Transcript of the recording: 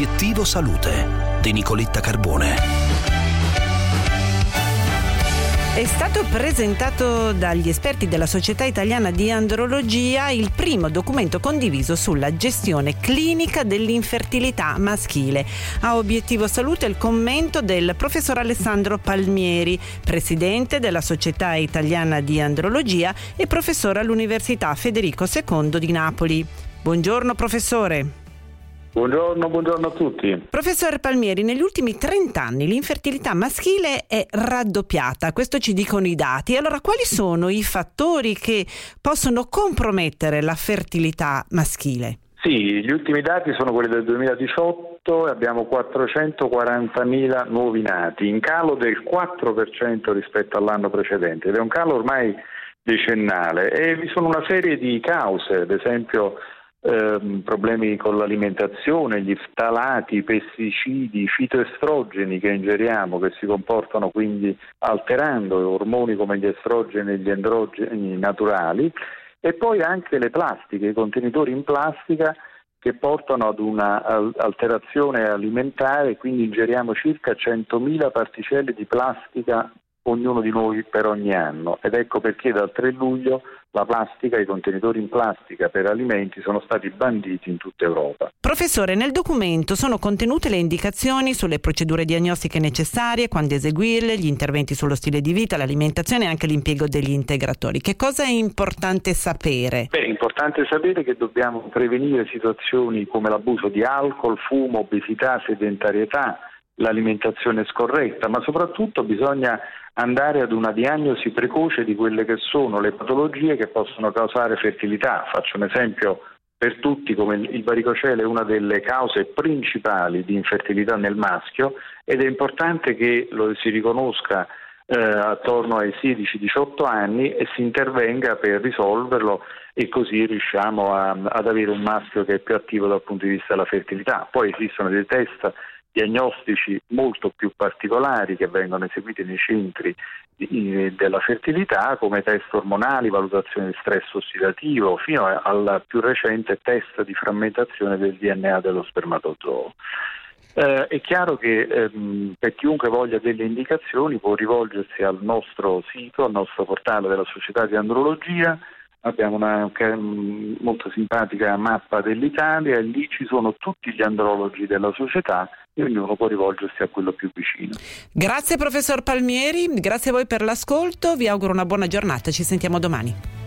Obiettivo Salute di Nicoletta Carbone. È stato presentato dagli esperti della Società Italiana di Andrologia il primo documento condiviso sulla gestione clinica dell'infertilità maschile. A obiettivo salute il commento del professor Alessandro Palmieri, presidente della Società Italiana di Andrologia e professore all'Università Federico II di Napoli. Buongiorno professore. Buongiorno, buongiorno, a tutti. Professor Palmieri, negli ultimi 30 anni l'infertilità maschile è raddoppiata, questo ci dicono i dati. Allora, quali sono i fattori che possono compromettere la fertilità maschile? Sì, gli ultimi dati sono quelli del 2018 e abbiamo 440.000 nuovi nati, in calo del 4% rispetto all'anno precedente ed è un calo ormai decennale e vi sono una serie di cause, ad esempio Ehm, problemi con l'alimentazione, gli ftalati, i pesticidi, i fitoestrogeni che ingeriamo, che si comportano quindi alterando ormoni come gli estrogeni e gli androgeni naturali, e poi anche le plastiche, i contenitori in plastica che portano ad una alterazione alimentare, quindi ingeriamo circa 100.000 particelle di plastica ognuno di noi per ogni anno ed ecco perché dal 3 luglio la plastica e i contenitori in plastica per alimenti sono stati banditi in tutta Europa. Professore, nel documento sono contenute le indicazioni sulle procedure diagnostiche necessarie, quando eseguirle, gli interventi sullo stile di vita, l'alimentazione e anche l'impiego degli integratori. Che cosa è importante sapere? Beh, è importante sapere che dobbiamo prevenire situazioni come l'abuso di alcol, fumo, obesità, sedentarietà, l'alimentazione scorretta, ma soprattutto bisogna andare ad una diagnosi precoce di quelle che sono le patologie che possono causare fertilità. Faccio un esempio per tutti come il varicocele è una delle cause principali di infertilità nel maschio ed è importante che lo si riconosca eh, attorno ai 16-18 anni e si intervenga per risolverlo e così riusciamo a, ad avere un maschio che è più attivo dal punto di vista della fertilità. Poi esistono dei test diagnostici molto più particolari che vengono eseguiti nei centri della fertilità come test ormonali, valutazione di stress ossidativo fino al più recente test di frammentazione del DNA dello spermatozoo. Eh, è chiaro che ehm, per chiunque voglia delle indicazioni può rivolgersi al nostro sito, al nostro portale della Società di Andrologia abbiamo una molto simpatica mappa dell'Italia e lì ci sono tutti gli andrologi della società e ognuno può rivolgersi a quello più vicino. Grazie professor Palmieri, grazie a voi per l'ascolto, vi auguro una buona giornata, ci sentiamo domani.